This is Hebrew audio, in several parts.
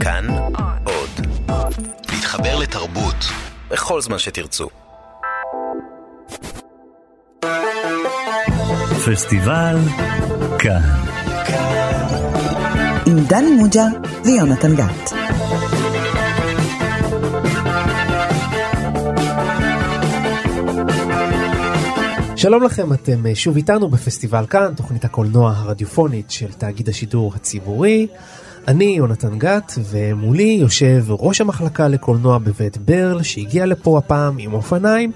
כאן עוד. להתחבר לתרבות בכל זמן שתרצו. פסטיבל כאן. עם דני מוג'ה ויונתן גת. שלום לכם, אתם אה, שוב איתנו בפסטיבל כאן, תוכנית הקולנוע הרדיופונית של תאגיד השידור הציבורי. אני יונתן גת, ומולי יושב ראש המחלקה לקולנוע בבית ברל, שהגיע לפה הפעם עם אופניים,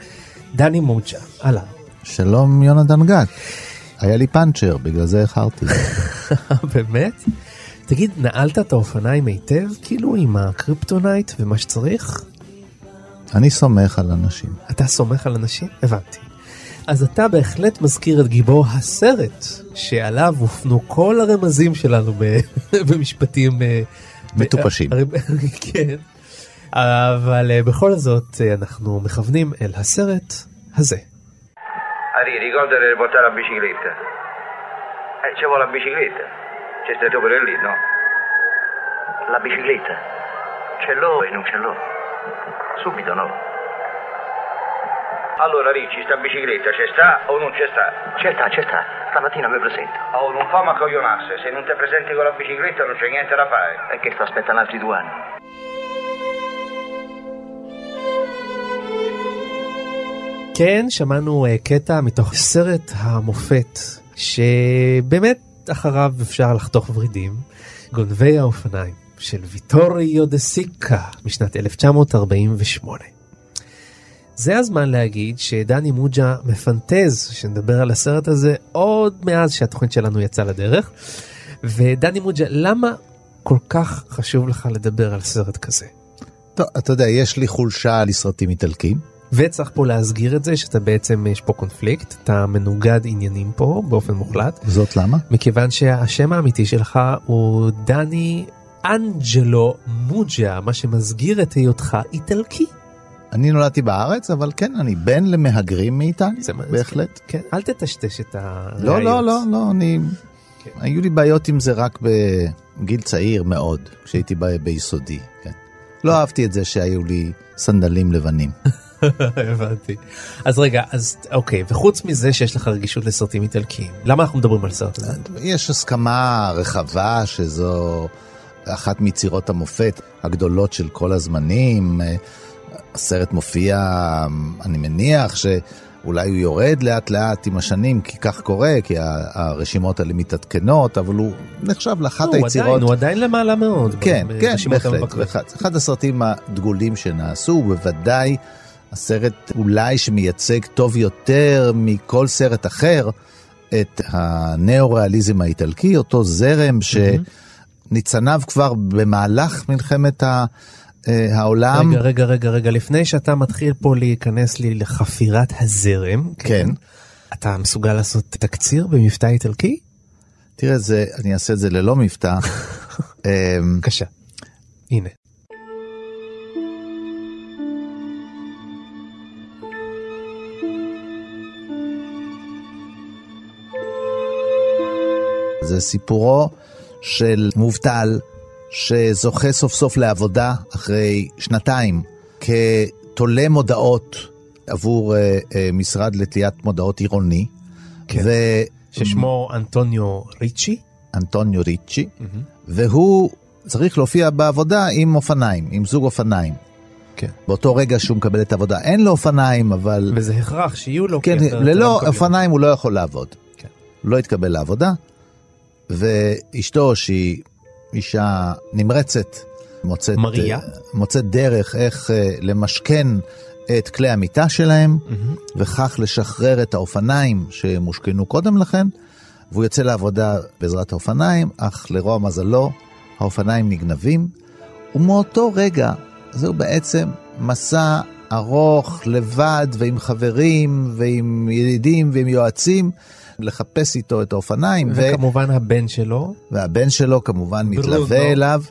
דני מוג'ה. אהלן. שלום יונתן גת. היה לי פאנצ'ר, בגלל זה איחרתי. באמת? תגיד, נעלת את האופניים היטב, כאילו עם הקריפטונייט ומה שצריך? אני סומך על אנשים. אתה סומך על אנשים? הבנתי. אז אתה בהחלט מזכיר את גיבור הסרט שעליו הופנו כל הרמזים שלנו ב- במשפטים אה, מטופשים. כן. אבל אה, bכל זאת אה, אנחנו מכוונים אל הסרט הזה. Ari, ricordati di portare la bicicletta. Eh, ci vuole la bicicletta. C'è stato pure lì, no? La bicicletta? Ce l'ho e non ce l'ho. Subito no. Allora Ricci, sta bicicletta c'è sta o non c'è sta? C'è sta, c'è sta. Stamattina mi presento. Oh, non fammi accoglionarsi. Se non ti presenti con la bicicletta non c'è niente da fare. E che sto aspettando altri due anni? כן, שמענו אה, קטע מתוך סרט המופת, שבאמת אחריו אפשר לחתוך ורידים, גונבי האופניים של ויטוריו דה סיקה משנת 1948. זה הזמן להגיד שדני מוג'ה מפנטז שנדבר על הסרט הזה עוד מאז שהתוכנית שלנו יצאה לדרך. ודני מוג'ה, למה כל כך חשוב לך לדבר על סרט כזה? טוב, אתה יודע, יש לי חולשה לסרטים איטלקים. וצריך פה להסגיר את זה שאתה בעצם יש פה קונפליקט אתה מנוגד עניינים פה באופן מוחלט זאת למה? מכיוון שהשם האמיתי שלך הוא דני אנג'לו מוג'ה מה שמסגיר את היותך איטלקי. אני נולדתי בארץ, אבל כן, אני בן למהגרים מאיטליה, בהחלט. כן אל תטשטש את הראיות. לא, לא, לא, לא, אני... כן. היו לי בעיות עם זה רק בגיל צעיר מאוד, כשהייתי ב- ביסודי, כן. לא אהבתי את זה שהיו לי סנדלים לבנים. הבנתי. אז רגע אז אוקיי וחוץ מזה שיש לך רגישות לסרטים איטלקיים למה אנחנו מדברים על סרט הזה? יש הסכמה רחבה שזו אחת מיצירות המופת הגדולות של כל הזמנים. הסרט מופיע, אני מניח שאולי הוא יורד לאט לאט עם השנים, כי כך קורה, כי הרשימות האלה מתעדכנות, אבל הוא נחשב לאחת הוא היצירות. עדיין הוא עדיין למעלה מאוד. כן, כן, בהחלט. אחד, אחד הסרטים הדגולים שנעשו, בוודאי הסרט אולי שמייצג טוב יותר מכל סרט אחר את הניאו-ריאליזם האיטלקי, אותו זרם שניצניו כבר במהלך מלחמת ה- העולם. רגע, רגע, רגע, רגע, לפני שאתה מתחיל פה להיכנס לי לחפירת הזרם, כן. אתה מסוגל לעשות תקציר במבטא איטלקי? תראה, זה, אני אעשה את זה ללא מבטא. אמ, בבקשה. הנה. זה סיפורו של מובטל שזוכה סוף סוף לעבודה אחרי שנתיים כתולה מודעות עבור אה, אה, משרד לתליית מודעות עירוני. כן. ששמו אנטוניו ריצ'י. ואנטוניו ריצ'י, והוא צריך להופיע בעבודה עם אופניים, עם זוג אופניים. כן. באותו רגע שהוא מקבל את העבודה אין לו אופניים, אבל וזה הכרח שיהיו לו. כן, ללא לא. אופניים הוא לא יכול לעבוד. כן. לא התקבל לעבודה, ואשתו שהיא אישה נמרצת, מוצאת, מריה. אה, מוצאת דרך איך אה, למשכן את כלי המיטה שלהם, מהמם. וכך לשחרר את האופניים שמושכנו קודם לכן, והוא יוצא לעבודה בעזרת האופניים, אך לרוע מזלו, האופניים נגנבים, ומאותו רגע, זהו בעצם מסע ארוך, לבד, ועם חברים, ועם ידידים, ועם יועצים, לחפש איתו את האופניים, ו... וכמובן הבן שלו. והבן שלו כמובן. מתלווה אליו,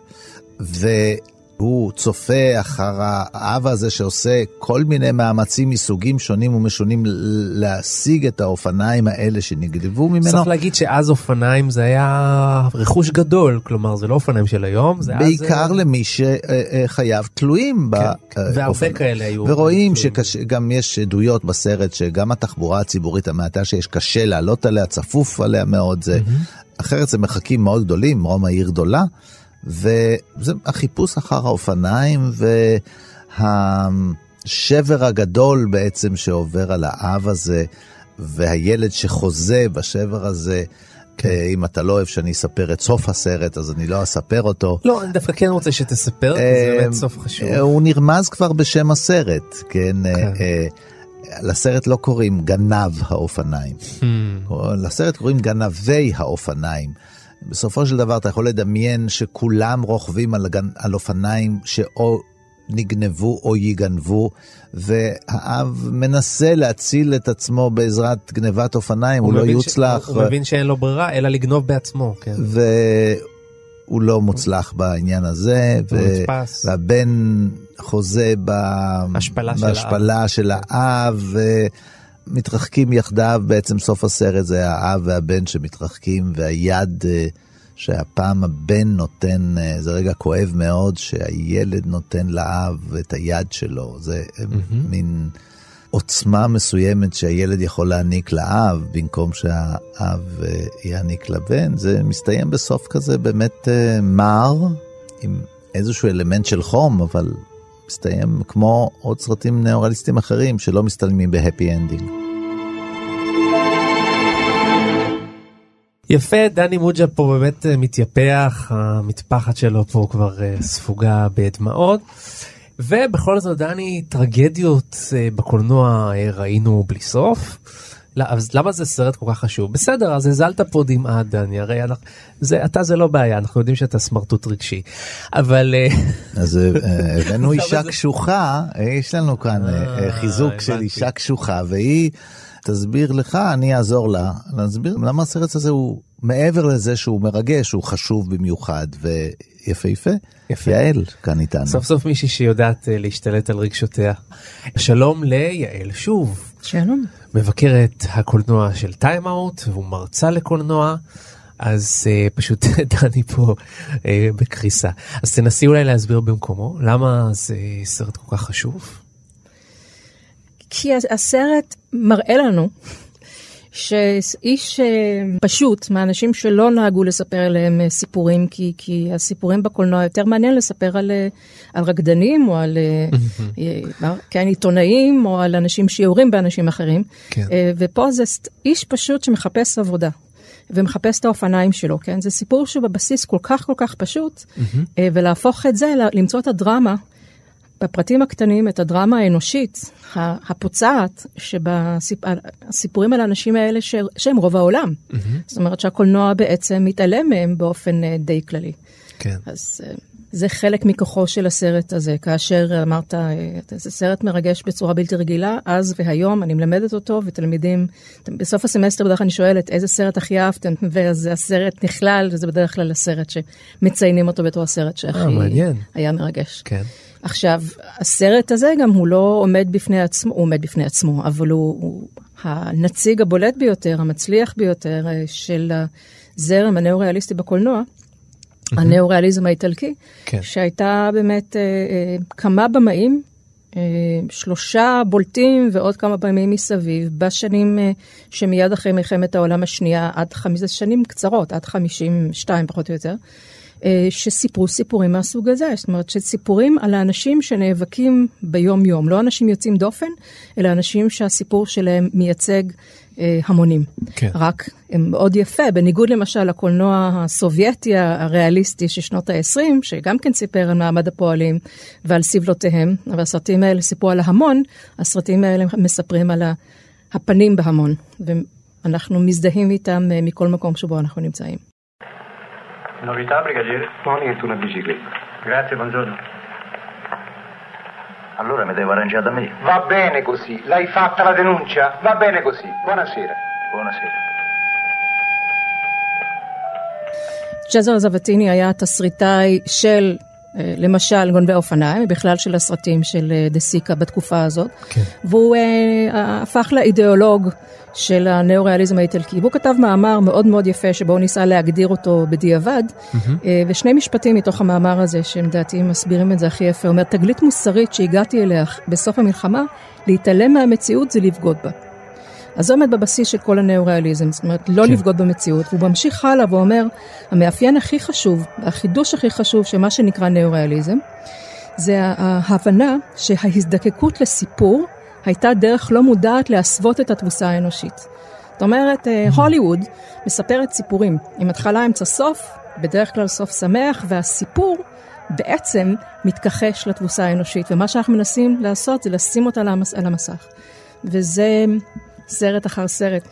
הוא צופה אחר האב הזה שעושה כל מיני מאמצים מסוגים שונים ומשונים להשיג את האופניים האלה שנגנבו ממנו. צריך להגיד שאז אופניים זה היה רכוש גדול, כלומר זה לא אופניים של היום, זה בעיקר אז... למי שחייו תלויים כן, באופניים. והרבה כאלה היו. ורואים שגם יש עדויות בסרט שגם התחבורה הציבורית המעטה שיש קשה לעלות עליה, צפוף עליה מאוד, זה, אחרת זה מרחקים מאוד גדולים, רומא עיר גדולה. וזה החיפוש אחר האופניים והשבר הגדול בעצם שעובר על האב הזה והילד שחוזה בשבר הזה. כן. אם אתה לא אוהב שאני אספר את סוף הסרט אז אני לא אספר אותו. לא, אני דווקא כן רוצה שתספר, זה באמת סוף חשוב. הוא נרמז כבר בשם הסרט, כן? כן. לסרט לא קוראים גנב האופניים, hmm. לסרט קוראים גנבי האופניים. בסופו של דבר אתה יכול לדמיין שכולם רוכבים על, על אופניים שאו נגנבו או ייגנבו, והאב מנסה להציל את עצמו בעזרת גנבת אופניים, הוא, הוא לא יוצלח. ש... הוא ו... מבין שאין לו ברירה, אלא לגנוב בעצמו. כן. והוא לא מוצלח בעניין הזה, ו... והבן חוזה בהשפלה בהשפלה של האב. של האב מתרחקים יחדיו, בעצם סוף הסרט זה האב והבן שמתרחקים, והיד אה, שהפעם הבן נותן, אה, זה רגע כואב מאוד, שהילד נותן לאב את היד שלו. זה mm-hmm. מין עוצמה מסוימת שהילד יכול להעניק לאב, במקום שהאב יעניק לבן. זה מסתיים בסוף כזה באמת מר, עם איזשהו אלמנט של חום, אבל מסתיים כמו עוד סרטים ניאו-ריאליסטיים אחרים שלא מסתיימים ב happy ending. יפה, דני מוג'ה פה באמת אה, מתייפח, המטפחת שלו פה כבר אה, ספוגה בדמעות. ובכל זאת, דני, טרגדיות אה, בקולנוע ראינו בלי סוף. לא, אז למה זה סרט כל כך חשוב? בסדר, אז הזלת פה דמעה, דני, הרי אנחנו, זה, אתה זה לא בעיה, אנחנו יודעים שאתה סמרטוט רגשי, אבל... אה, אז אה, הבאנו אישה קשוחה, אה, יש לנו כאן חיזוק של אישה קשוחה, והיא תסביר לך, אני אעזור לה, להסביר למה הסרט הזה הוא, מעבר לזה שהוא מרגש, הוא חשוב במיוחד, ויפהפה. יפה. יעל כאן איתנו. סוף סוף מישהי שיודעת להשתלט על רגשותיה. שלום ליעל שוב. שלום. מבקרת הקולנוע של טיים-אאוט והוא מרצה לקולנוע. אז uh, פשוט דני פה uh, בקריסה. אז תנסי אולי להסביר במקומו למה זה סרט כל כך חשוב. כי הסרט מראה לנו שאיש אה, פשוט, מהאנשים שלא נהגו לספר עליהם אה, סיפורים, כי, כי הסיפורים בקולנוע יותר מעניין לספר על, אה, על רקדנים או על כן, עיתונאים או על אנשים שיורים באנשים אחרים. כן. ופה זה איש פשוט שמחפש עבודה. ומחפש את האופניים שלו, כן? זה סיפור שהוא בבסיס כל כך כל כך פשוט, mm-hmm. ולהפוך את זה, למצוא את הדרמה בפרטים הקטנים את הדרמה האנושית, הפוצעת, שבסיפורים על האנשים האלה ש... שהם רוב העולם. Mm-hmm. זאת אומרת שהקולנוע בעצם מתעלם מהם באופן אה, די כללי. כן. אז אה, זה חלק מכוחו של הסרט הזה. כאשר אמרת, אה, זה סרט מרגש בצורה בלתי רגילה, אז והיום אני מלמדת אותו, ותלמידים, בסוף הסמסטר בדרך כלל אני שואלת, איזה סרט הכי אהבתם? ואז הסרט נכלל, וזה בדרך כלל הסרט שמציינים אותו בתור הסרט שהכי היה מרגש. כן. עכשיו, הסרט הזה גם הוא לא עומד בפני עצמו, הוא עומד בפני עצמו, אבל הוא, הוא הנציג הבולט ביותר, המצליח ביותר אה, של הזרם הנאו-ריאליסטי בקולנוע, mm-hmm. הנאו-ריאליזם האיטלקי, כן. שהייתה באמת אה, אה, כמה במאים, אה, שלושה בולטים ועוד כמה במאים מסביב, בשנים אה, שמיד אחרי מלחמת העולם השנייה, עד חמש שנים קצרות, עד 52 פחות או יותר. אה, שסיפרו סיפורים מהסוג הזה, זאת אומרת שסיפורים על האנשים שנאבקים ביום-יום, לא אנשים יוצאים דופן, אלא אנשים שהסיפור שלהם מייצג אה, המונים. כן. רק הם מאוד יפה, בניגוד למשל לקולנוע הסובייטי הריאליסטי של שנות ה-20, שגם כן סיפר על מעמד הפועלים ועל סבלותיהם, אבל הסרטים האלה סיפרו על ההמון, הסרטים האלה מספרים על הפנים בהמון, ואנחנו מזדהים איתם אה, מכל מקום שבו אנחנו נמצאים. Novità, brigadiere? No, niente, una bicicletta. Grazie, buongiorno. Allora mi devo arrangiare da me. Va bene così. L'hai fatta la denuncia? Va bene così. Buonasera. Buonasera. ג'זר זבטיני היה תסריטאי של אה, למשל גונבי אופניים, בכלל של הסרטים של אה, דה סיקה בתקופה הזאת, כן. והוא אה, הפך לאידיאולוג של הנאו-ריאליזם האיטלקי. והוא כתב מאמר מאוד מאוד יפה שבו הוא ניסה להגדיר אותו בדיעבד, אה, ושני משפטים מתוך המאמר הזה, שהם לדעתי מסבירים את זה הכי יפה, הוא אומר, תגלית מוסרית שהגעתי אליה בסוף המלחמה, להתעלם מהמציאות זה לבגוד בה. אז זה עומד בבסיס של כל הנאו-ריאליזם, זאת אומרת, לא כן. לבגוד במציאות. והוא ממשיך הלאה ואומר, המאפיין הכי חשוב, החידוש הכי חשוב של מה שנקרא נאו-ריאליזם, זה ההבנה שההזדקקות לסיפור הייתה דרך לא מודעת להסוות את התבוסה האנושית. זאת אומרת, אה, הוליווד מספרת סיפורים עם התחלה, אמצע, סוף, בדרך כלל סוף שמח, והסיפור בעצם מתכחש לתבוסה האנושית, ומה שאנחנו מנסים לעשות זה לשים אותה על המס- על המסך. וזה סרט אחר סרט.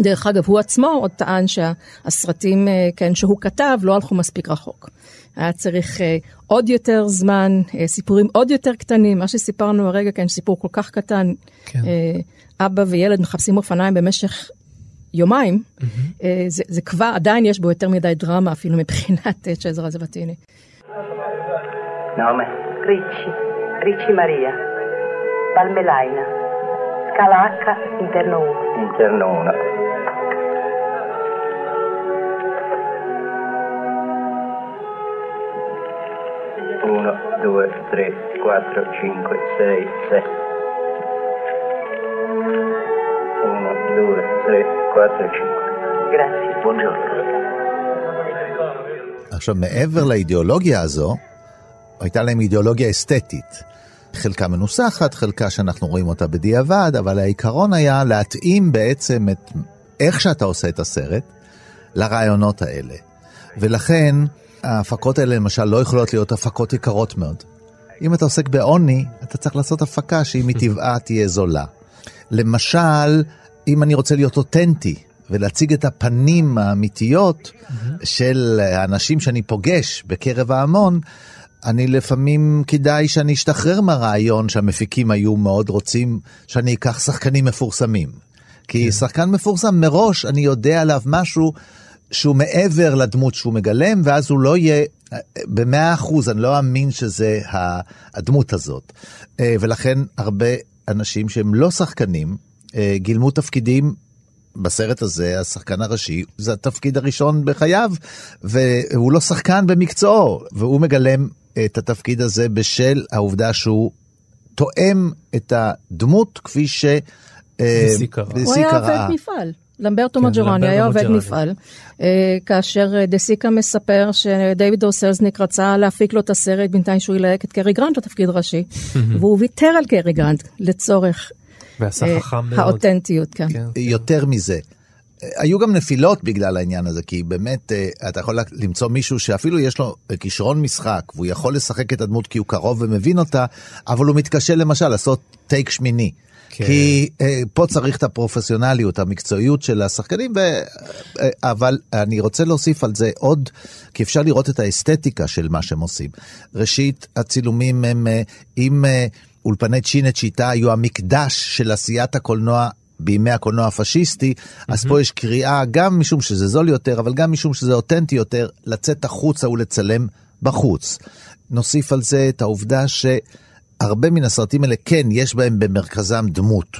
דרך אגב, הוא עצמו עוד טען שהסרטים, אה, כן, שהוא כתב, לא הלכו מספיק רחוק. היה צריך אה, עוד יותר זמן, אה, סיפורים עוד יותר קטנים, מה שסיפרנו הרגע, כן, סיפור כל כך קטן. כן. אה, אבא וילד מחפשים אופניים במשך יומיים, אה, זה, זה כבר, עדיין יש בו יותר מדי דרמה, אפילו מבחינת צ'זרה זבטיני. Nome? Ricci, Ricci Maria, Palmelaina, Scala H, interno 1. Interno 1. Uno, due, tre, quattro, cinque, sei, sette. Uno, due, tre, quattro, cinque. Grazie. Buongiorno. עכשיו, מעבר לאידיאולוגיה הזו, הייתה להם אידיאולוגיה אסתטית. חלקה מנוסחת, חלקה שאנחנו רואים אותה בדיעבד, אבל העיקרון היה להתאים בעצם את איך שאתה עושה את הסרט לרעיונות האלה. ולכן ההפקות האלה למשל לא יכולות להיות הפקות יקרות מאוד. אם אתה עוסק בעוני, אתה צריך לעשות הפקה שהיא מטבעה תהיה זולה. למשל, אם אני רוצה להיות אותנטי ולהציג את הפנים האמיתיות של האנשים שאני פוגש בקרב ההמון, אני לפעמים כדאי שאני אשתחרר מהרעיון שהמפיקים היו מאוד רוצים שאני אקח שחקנים מפורסמים. כי שחקן מפורסם מראש אני יודע עליו משהו שהוא מעבר לדמות שהוא מגלם, ואז הוא לא יהיה, במאה אחוז, אני לא אאמין שזה הדמות הזאת. אה, ולכן הרבה אנשים שהם לא שחקנים, אה, גילמו תפקידים בסרט הזה, השחקן הראשי, זה התפקיד הראשון בחייו, והוא לא שחקן במקצועו, והוא מגלם את התפקיד הזה בשל העובדה שהוא תואם את הדמות כפי ש... אה. הוא היה עובד. מפעל. למברטו כן, מג'ורני היה עובד. מפעל, אה, כאשר אה, דה סיקה מספר שדייוויד אורסלזניק רצה להפיק לו את הסרט בינתיים שהוא ילהק את קרי גרנט לתפקיד ראשי, והוא ויתר על קרי גרנט לצורך אה. האותנטיות, כן. כן. יותר מזה. היו גם נפילות בגלל העניין הזה, כי באמת אתה יכול למצוא מישהו שאפילו יש לו כישרון משחק, והוא יכול לשחק את הדמות כי הוא קרוב ומבין אותה, אבל הוא מתקשה למשל לעשות טייק שמיני. כן. כי אה, פה צריך את הפרופסיונליות, המקצועיות של השחקנים, ו... אה, אבל אני רוצה להוסיף על זה עוד, כי אפשר לראות את האסתטיקה של מה שהם עושים. ראשית, הצילומים הם, אה, אם אה, אולפני צ'ינט שיטה היו המקדש של עשיית הקולנוע בימי הקולנוע הפשיסטי, אז פה יש קריאה, גם משום שזה זול יותר, אבל גם משום שזה אותנטי יותר, לצאת החוצה ולצלם בחוץ. נוסיף על זה את העובדה שהרבה מן הסרטים האלה, כן, יש בהם במרכזם דמות.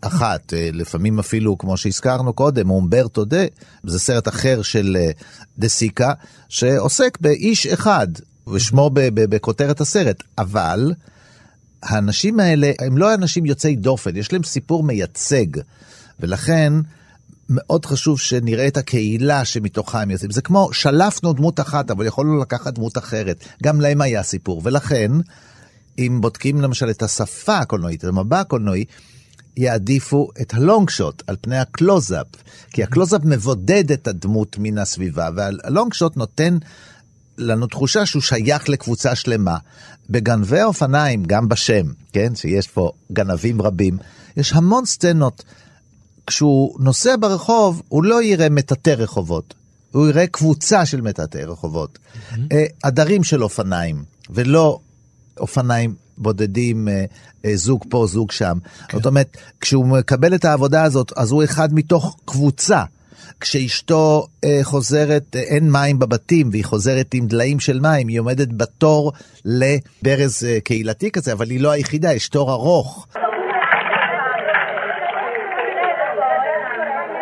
אחת, אה, לפעמים אפילו, כמו שהזכרנו קודם, אומברטו דה, זה סרט אחר של אה, דה סיקה, שעוסק באיש אחד, ושמו בכותרת הסרט, אבל האנשים האלה הם לא אנשים יוצאי דופן, יש להם סיפור מייצג, ולכן מאוד חשוב שנראה את הקהילה שמתוכה הם יוצאים. זה כמו שלפנו דמות אחת, אבל יכולנו לקחת דמות אחרת. גם להם היה סיפור, ולכן, אם בודקים למשל את השפה הקולנועית, את המבע הקולנועי, יעדיפו את ה long shot על פני הקלוזאפ, כי הקלוזאפ מבודד את הדמות מן הסביבה, וה long shot נותן לנו תחושה שהוא שייך לקבוצה שלמה. בגונבי האופניים, גם בשם, כן, שיש פה גנבים רבים, יש המון סצנות. כשהוא נוסע ברחוב, הוא לא יראה מטאטא רחובות, הוא יראה קבוצה של מטאטאי רחובות. אה, עדרים של אופניים, ולא אופניים בודדים, אה, אה, זוג פה, זוג שם. זאת אומרת, כשהוא מקבל את העבודה הזאת, אז הוא אחד מתוך קבוצה. כשאשתו אה, חוזרת, אה, אין מים בבתים, והיא חוזרת עם דליים של מים, היא עומדת בתור לברז אה, קהילתי כזה, אבל היא לא היחידה, יש תור ארוך.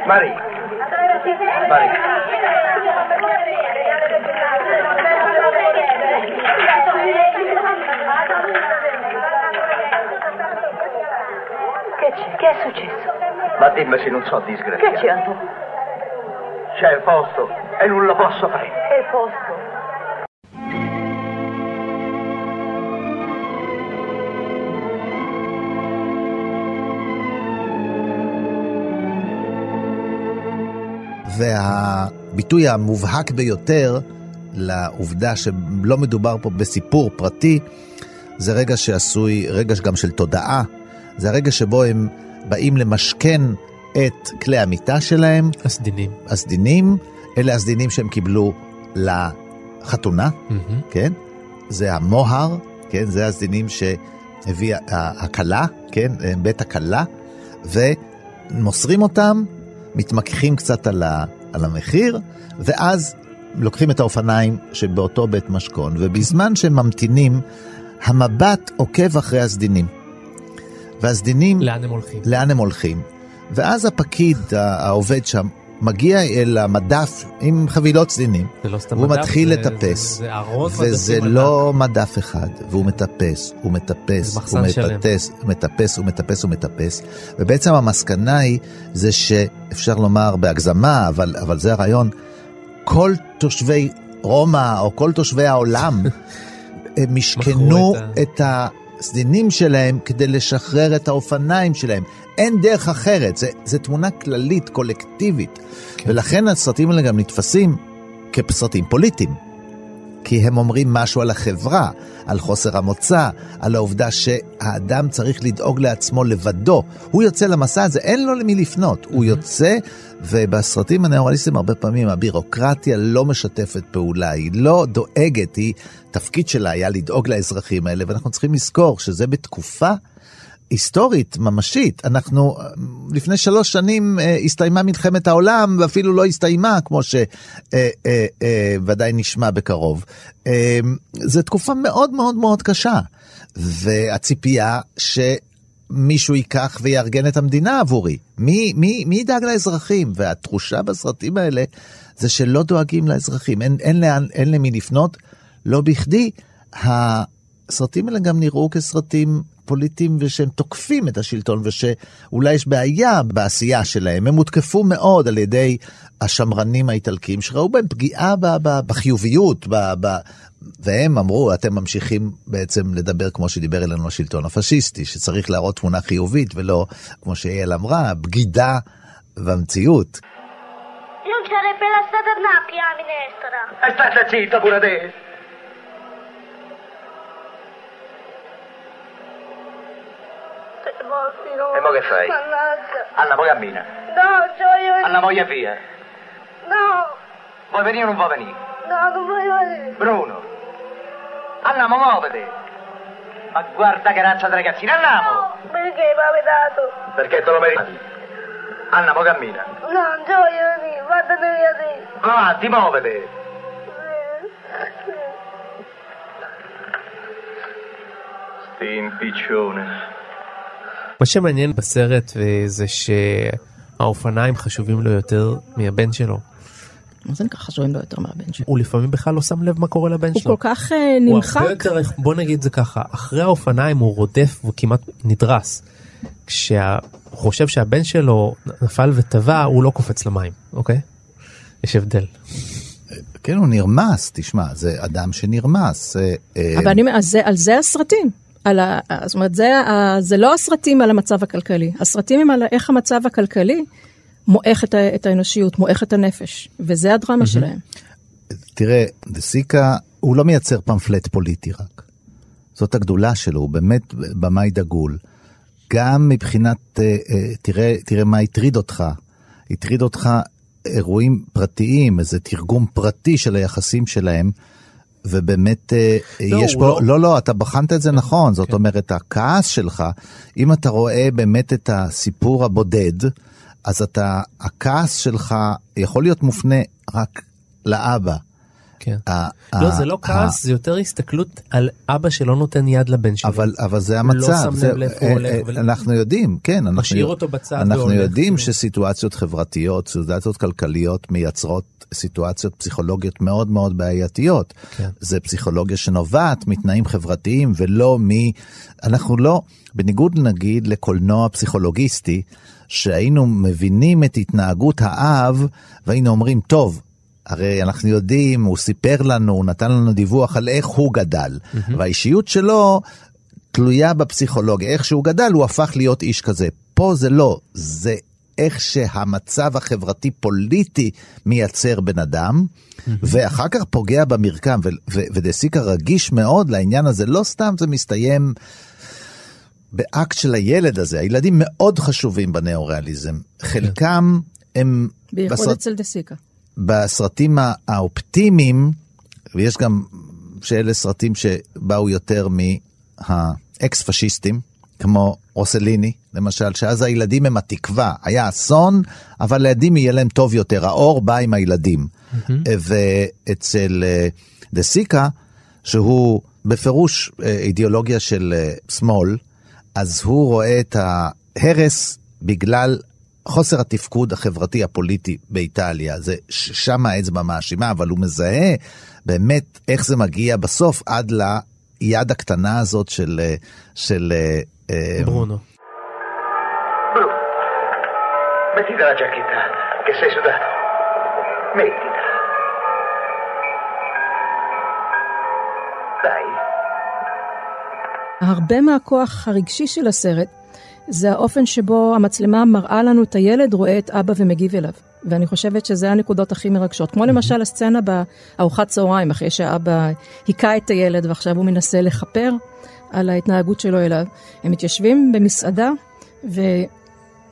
Mari. Mari. Che? Che è successo? Ma dimmi se non so Che disgraziato. c'è, Anto? C'è il posto e non lo posso fare. Che il posto? והביטוי המובהק ביותר לעובדה שלא מדובר פה בסיפור פרטי, זה רגע שעשוי, רגע גם של תודעה, זה הרגע שבו הם באים למשכן את כלי המיטה שלהם, הסדינים. הסדינים, אלה הסדינים שהם קיבלו לחתונה, מהמם. כן? זה המוהר, כן? זה הסדינים שהביאה הכלה, כן? בית הכלה, ומוסרים אותם, מתמקחים קצת על, ה, על המחיר, ואז לוקחים את האופניים שבאותו בית משכון, ובזמן שהם ממתינים, המבט עוקב אחרי הסדינים. והסדינים, לאן הם הולכים? לאן הם הולכים? ואז הפקיד, העובד שם, מגיע אל המדף עם חבילות סדינים, זה לא סתם מדף, מתחיל זה- לטפס, זה- זה ארון וזה מדפים לא מדף אחד, והוא מטפס, הוא מטפס, הוא. מטפס, הוא מטפס, הוא מטפס, הוא מטפס, ובעצם המסקנה היא, זה שאפשר לומר בהגזמה, אבל, אבל זה הרעיון, כל תושבי רומא, או כל תושבי העולם, הם משכנו את ה- את הסדינים שלהם כדי לשחרר את האופניים שלהם. אין דרך אחרת, זה, זה תמונה כללית, קולקטיבית. כן. ולכן הסרטים האלה גם נתפסים כסרטים פוליטיים. כי הם אומרים משהו על החברה, על חוסר המוצא, על העובדה שהאדם צריך לדאוג לעצמו לבדו. הוא יוצא למסע הזה, אין לו למי לפנות. הוא יוצא, ובסרטים הנאורליסטיים הרבה פעמים הבירוקרטיה לא משתפת פעולה, היא לא דואגת, היא, תפקיד שלה היה לדאוג לאזרחים האלה, ואנחנו צריכים לזכור שזה בתקופה היסטורית, ממשית. אנחנו, אה, לפני שלוש שנים אה, הסתיימה מלחמת העולם, ואפילו לא הסתיימה, כמו שוודאי נשמע בקרוב. אה, זו תקופה מאוד מאוד מאוד קשה, והציפייה שמישהו ייקח ויארגן את המדינה עבורי. מי, מי, מי ידאג לאזרחים? והתחושה בסרטים האלה זה שלא דואגים לאזרחים, אין, אין, לאן, אין למי לפנות. לא בכדי, הסרטים האלה גם נראו כסרטים פוליטיים ושהם תוקפים את השלטון ושאולי יש בעיה בעשייה שלהם. הם הותקפו מאוד על ידי השמרנים האיטלקים שראו בהם פגיעה ב- ב- בחיוביות, ב- ב- והם אמרו, אתם ממשיכים בעצם לדבר כמו שדיבר אלינו השלטון הפשיסטי, שצריך להראות תמונה חיובית ולא, כמו שיעל אמרה, בגידה במציאות. Non sarebbe la stata Nappia, minestra. E state zitta pure te. E mo che fai? Mannaggia. Anna, poi cammina. No, ci voglio venire. Anna, voglia via. No, Vuoi venire o non vuoi venire? no, non voglio venire. Bruno. Andiamo, muovete. Ma guarda che razza di ragazzina, andiamo. No, perché mi avete dato? Perché te lo meriti. Anna, mo cammina. No, non ci voglio venire. Vattene via te. Va avanti, muovete. sti impiccione. מה שמעניין בסרט אה, זה שהאופניים חשובים לו יותר מהבן שלו. מה זה נקרא חשובים לו יותר מהבן שלו? הוא לפעמים בכלל לא שם לב מה קורה לבן הוא שלו. כל כך אה, הוא נמחק. יותר, בוא נגיד זה ככה, אחרי האופניים הוא רודף וכמעט נדרס. כשהוא חושב שהבן שלו נפל וטבע, הוא לא קופץ למים, אוקיי? יש הבדל. כן, הוא נרמס, תשמע, זה אדם שנרמס. אה, אבל אני, זה, על זה הסרטים. על ה, זאת אומרת, זה, ה- זה לא הסרטים על המצב הכלכלי, הסרטים הם על איך המצב הכלכלי מועך את, ה, את האנושיות, מועך את הנפש, וזה הדרמה שלהם. תראה, דה סיקה, הוא לא מייצר פמפלט פוליטי רק. זאת הגדולה שלו, הוא באמת במאי דגול. גם מבחינת, אה, אה, תראה, תראה מה הטריד אותך. הטריד אותך אירועים פרטיים, איזה תרגום פרטי של היחסים שלהם. ובאמת אה, לא, יש פה, לא- לא, לא, אתה בחנת את זה נכון, זאת כן. אומרת, הכעס שלך, אם אתה רואה באמת את הסיפור הבודד, אז אתה, הכעס שלך יכול להיות מופנה רק לאבא. כן. לא, זה לא כעס, זה יותר הסתכלות על אבא שלא נותן יד לבן שלו. אבל, זה לא המצב, שם זה, לב לאיפה הוא אה, הולך אה, אנחנו יודעים, כן, אנחנו, משאיר אותו בצד אנחנו והולך, יודעים כאילו. שסיטואציות חברתיות, סיטואציות כלכליות מייצרות סיטואציות פסיכולוגיות מאוד מאוד בעייתיות. כן. זה פסיכולוגיה שנובעת מתנאים חברתיים ולא מ... אנחנו לא, בניגוד נגיד לקולנוע פסיכולוגיסטי, שהיינו מבינים את התנהגות האב והיינו אומרים, טוב, הרי אנחנו יודעים, הוא סיפר לנו, הוא נתן לנו דיווח על איך הוא גדל, והאישיות שלו תלויה בפסיכולוגיה, איך שהוא גדל הוא הפך להיות איש כזה. פה זה לא, זה איך שהמצב החברתי-פוליטי מייצר בן אדם, ואחר כך פוגע במרקם, ו- ו- ודה סיקה רגיש מאוד לעניין הזה, לא סתם זה מסתיים באקט של הילד הזה, הילדים מאוד חשובים בניאו-ריאליזם, חלקם הם בייחוד בסרט- אצל דה סיקה. בסרטים הא- האופטימיים, ויש גם שאלה סרטים שבאו יותר מהאקס פשיסטים, כמו רוסליני, למשל, שאז הילדים הם התקווה. היה אסון, אבל לילדים יהיה להם טוב יותר, האור בא עם הילדים. ואצל אה, דה סיקה, שהוא בפירוש אה, אידיאולוגיה של אה, שמאל, אז הוא רואה את ההרס בגלל חוסר התפקוד החברתי הפוליטי באיטליה. זה שם האצבע מאשימה, אבל הוא מזהה באמת איך זה מגיע בסוף עד ליד הקטנה הזאת של... אה, של אה, אה, ברונו. Bru, mettiti la giacchetta, che sei sudato. Mettila. Dai. הרבה מהכוח הרגשי של הסרט זה האופן שבו המצלמה מראה לנו את הילד, רואה את אבא ומגיב אליו. ואני חושבת שזה הנקודות הכי מרגשות. כמו למשל הסצנה בארוחת צהריים, אחרי שהאבא היכה את הילד ועכשיו הוא מנסה לכפר על ההתנהגות שלו אליו. הם מתיישבים במסעדה והילד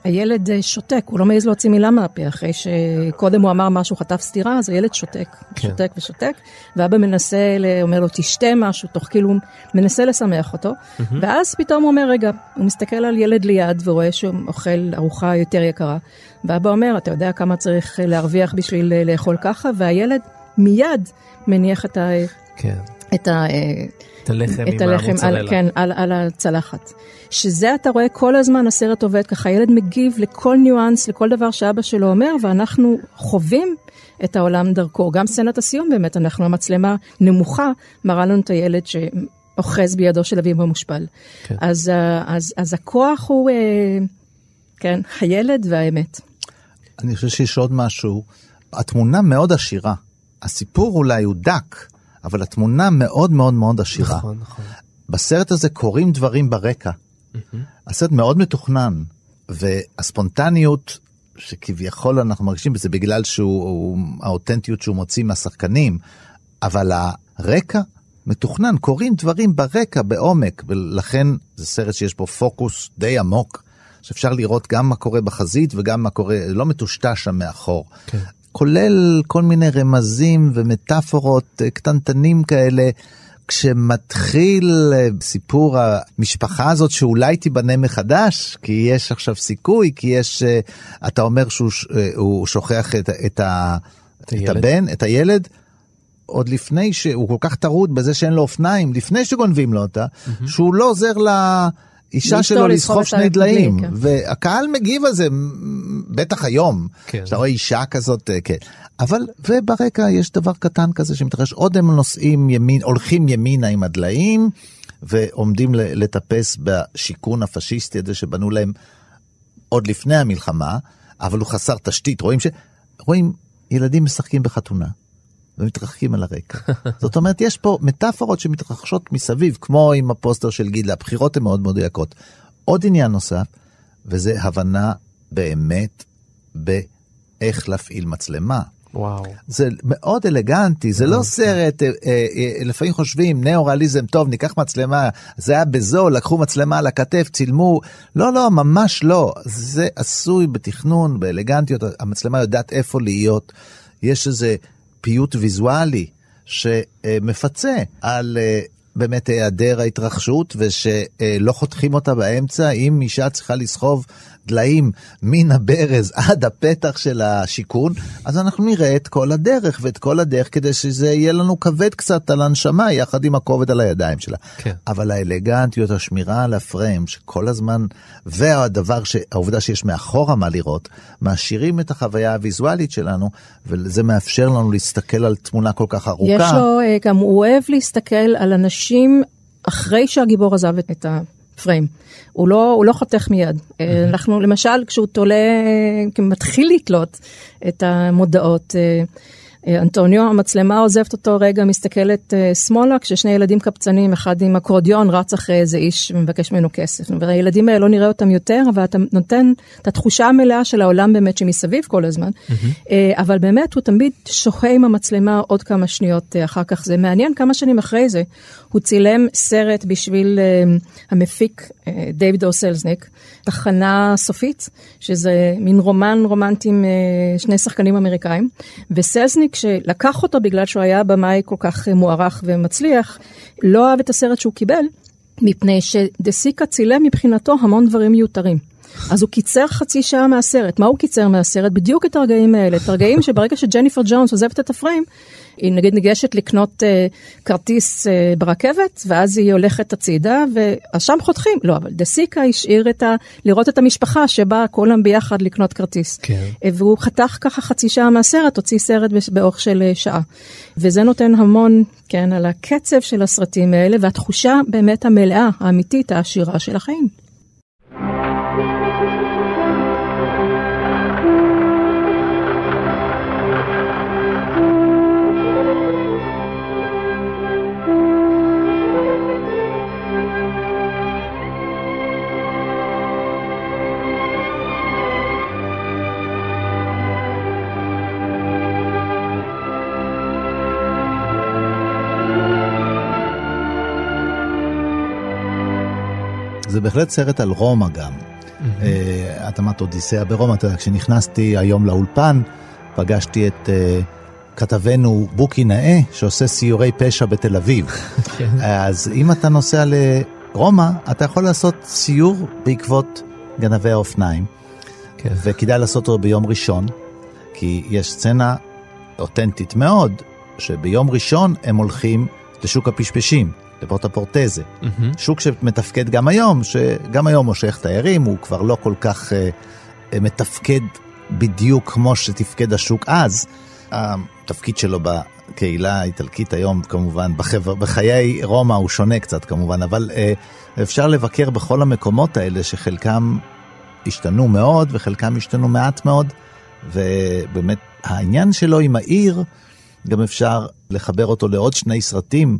אה, שותק, הוא לא מעז להוציא מילה מהפה, אחרי שקודם הוא אמר משהו, חטף סטירה, אז הילד שותק. כן. שותק ושותק, ואבא מנסה, אומר לו, תשתה משהו, תוך כאילו, מנסה לשמח אותו, ואז פתאום הוא אומר, רגע, הוא מסתכל על ילד ליד ורואה שהוא אוכל ארוחה יותר יקרה, ואבא אומר, אתה יודע כמה צריך להרוויח בשביל אה, לאכול ככה, והילד מיד מניח את ה... כן. את ה... את הלחם את עם הלחם, על, המוצרלה. כן, על, על הצלחת. שזה אתה רואה כל הזמן הסרט עובד ככה, ילד מגיב לכל ניואנס, לכל דבר שאבא שלו אומר, ואנחנו חווים את העולם דרכו. גם סצנת הסיום באמת, אנחנו, המצלמה נמוכה, מראה לנו את הילד שאוחז בידו של אביו המושפל. כן. אז, ה- אז, אז הכוח הוא, אה, כן, הילד והאמת. אני חושב שיש עוד משהו. התמונה מאוד עשירה. הסיפור אולי הוא דק, אבל התמונה מאוד מאוד מאוד עשירה. נכון, נכון. בסרט הזה קורים דברים ברקע. הסרט מאוד מתוכנן, והספונטניות שכביכול אנחנו מרגישים בזה בגלל שהוא, הוא- האותנטיות שהוא מוציא מהשחקנים, אבל הרקע מתוכנן, קורים דברים ברקע, בעומק, ולכן זה סרט שיש בו פוקוס די עמוק, שאפשר לראות גם מה קורה בחזית וגם מה קורה, לא מטושטש שם מאחור. כן. כולל כל מיני רמזים ומטאפורות אה, קטנטנים כאלה. כשמתחיל אה, סיפור המשפחה הזאת שאולי תיבנה מחדש, כי יש עכשיו סיכוי, כי יש, אה, אתה אומר שהוא שוכח את, את, ה, את הילד. הבן, את הילד, עוד לפני שהוא כל כך טרוד בזה שאין לו אופניים, לפני שגונבים לו אותה, שהוא לא עוזר לאישה לאשתו שלו לסחוב שני דליים. כן. והקהל מגיב על זה, בטח היום. כן. שאתה רואה אישה כזאת, אה, כן. אבל, וברקע יש דבר קטן כזה שמתרחש, עוד הם נוסעים ימין, הולכים ימינה עם הדליים, ועומדים לטפס בשיכון הפשיסטי הזה שבנו להם עוד לפני המלחמה, אבל הוא חסר תשתית. רואים ש... רואים ילדים משחקים בחתונה. ומתרחקים על הרקע. זאת אומרת, יש פה מטאפורות שמתרחשות מסביב, כמו עם הפוסטר של גילה, הבחירות הן מאוד מדויקות. עוד עניין נוסף, וזה הבנה באמת באיך להפעיל מצלמה. וואו. זה מאוד אלגנטי, זה לא סרט, אה, אה, אה, לפעמים חושבים ניאו-ריאליזם, טוב, ניקח מצלמה, זה היה בזול, לקחו מצלמה על הכתף, צילמו, לא, לא, ממש לא, זה עשוי בתכנון, באלגנטיות, המצלמה יודעת איפה להיות, יש איזה פיוט ויזואלי שמפצה על אה, באמת היעדר ההתרחשות ושלא חותכים אותה באמצע, אם אישה צריכה לסחוב דליים מן הברז עד הפתח של השיכון, אז אנחנו נראה את כל הדרך, ואת כל הדרך כדי שזה יהיה לנו כבד קצת על הנשמה, יחד עם הכובד על הידיים שלה. כן. אבל האלגנטיות, השמירה על הפריים, שכל הזמן, והדבר, ש... העובדה שיש מאחורה מה לראות, מעשירים את החוויה הוויזואלית שלנו, וזה מאפשר לנו להסתכל על תמונה כל כך ארוכה. יש לו, אה, גם הוא אוהב להסתכל על אנשים אחרי שהגיבור עזב את- את הפריים. הוא לא, הוא לא חותך מיד. אה, אנחנו, למשל, כשהוא תולה, אה, מתחיל לתלות את המודעות, אה, אנטוניו, המצלמה עוזבת אותו רגע, מסתכלת אה, שמאלה, כששני ילדים קבצנים, אחד עם אקורדיון, רץ אחרי איזה איש ומבקש ממנו כסף. והילדים האלה לא נראה אותם יותר, אבל אתה נותן את התחושה המלאה של העולם באמת שמסביב כל הזמן. אה, אבל באמת הוא תמיד שוהה עם המצלמה עוד כמה שניות אה, אחר כך. זה מעניין כמה שנים אחרי זה. הוא צילם סרט בשביל אה, המפיק אה, דיוויד אוסלזניק, תחנה סופית, שזה מין רומן רומנטי עם אה, שני שחקנים אמריקאים. וסלזניק, שלקח אותו בגלל שהוא היה במאי כל כך אה, מוערך ומצליח, לא אהב את הסרט שהוא קיבל, מפני שדה סיקה צילם מבחינתו המון דברים מיותרים. אז הוא קיצר חצי שעה מהסרט. מה הוא קיצר מהסרט? בדיוק את הרגעים האלה. את הרגעים שברגע שג'ניפר ג'ונס עוזבת את הפריים, היא נגיד ניגשת לקנות אה, כרטיס אה, ברכבת, ואז היא הולכת הצידה, ואז שם חותכים. לא, אבל דה סיקה השאיר את ה... לראות את המשפחה שבאה כולם ביחד לקנות כרטיס. כן. אה, והוא חתך ככה חצי שעה מהסרט, הוציא סרט באורך של אה, שעה. וזה נותן המון, כן, על הקצב של הסרטים האלה, והתחושה באמת המלאה, האמיתית, העשירה של החיים. זה בהחלט סרט על רומא גם. אה, את אמרת אודיסאה ברומא, אתה יודע, כשנכנסתי היום לאולפן, פגשתי את אה, כתבנו בוקי נאה, שעושה סיורי פשע בתל אביב. כן. אז אם אתה נוסע לרומא, אתה יכול לעשות סיור בעקבות גנבי האופניים, כן. וכדאי לעשות אותו ביום ראשון, כי יש סצנה אותנטית מאוד, שביום ראשון הם הולכים לשוק הפשפשים, לפורטה פורטזה. מהמם. שוק שמתפקד גם היום, שגם היום מושך תיירים, הוא כבר לא כל כך אה, מתפקד בדיוק כמו שתפקד השוק אז. התפקיד שלו בקהילה האיטלקית היום, כמובן, בחבר, בחיי רומא הוא שונה קצת כמובן, אבל אה, אפשר לבקר בכל המקומות האלה שחלקם השתנו מאוד וחלקם השתנו מעט מאוד, ובאמת העניין שלו עם העיר, גם אפשר לחבר אותו לעוד שני סרטים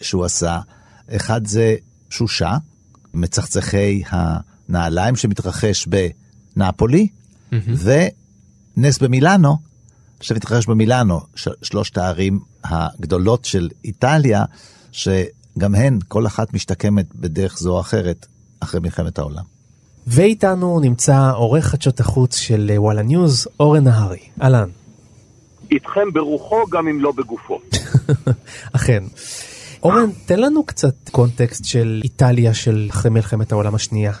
שהוא עשה. אחד זה שושה, מצחצחי הנעליים שמתרחש בנפולי, ונס במילאנו, שמתרחש במילאנו, שלושת הערים הגדולות של איטליה, שגם הן, כל אחת משתקמת בדרך זו או אחרת אחרי מלחמת העולם. ואיתנו נמצא עורך חדשות החוץ של אה, וואלה ניוז, אורן נהרי. אהלן. איתכם ברוחו גם אם לא בגופו. אכן. אורן, תן לנו קצת קונטקסט של איטליה של אחרי מלחמת העולם השנייה.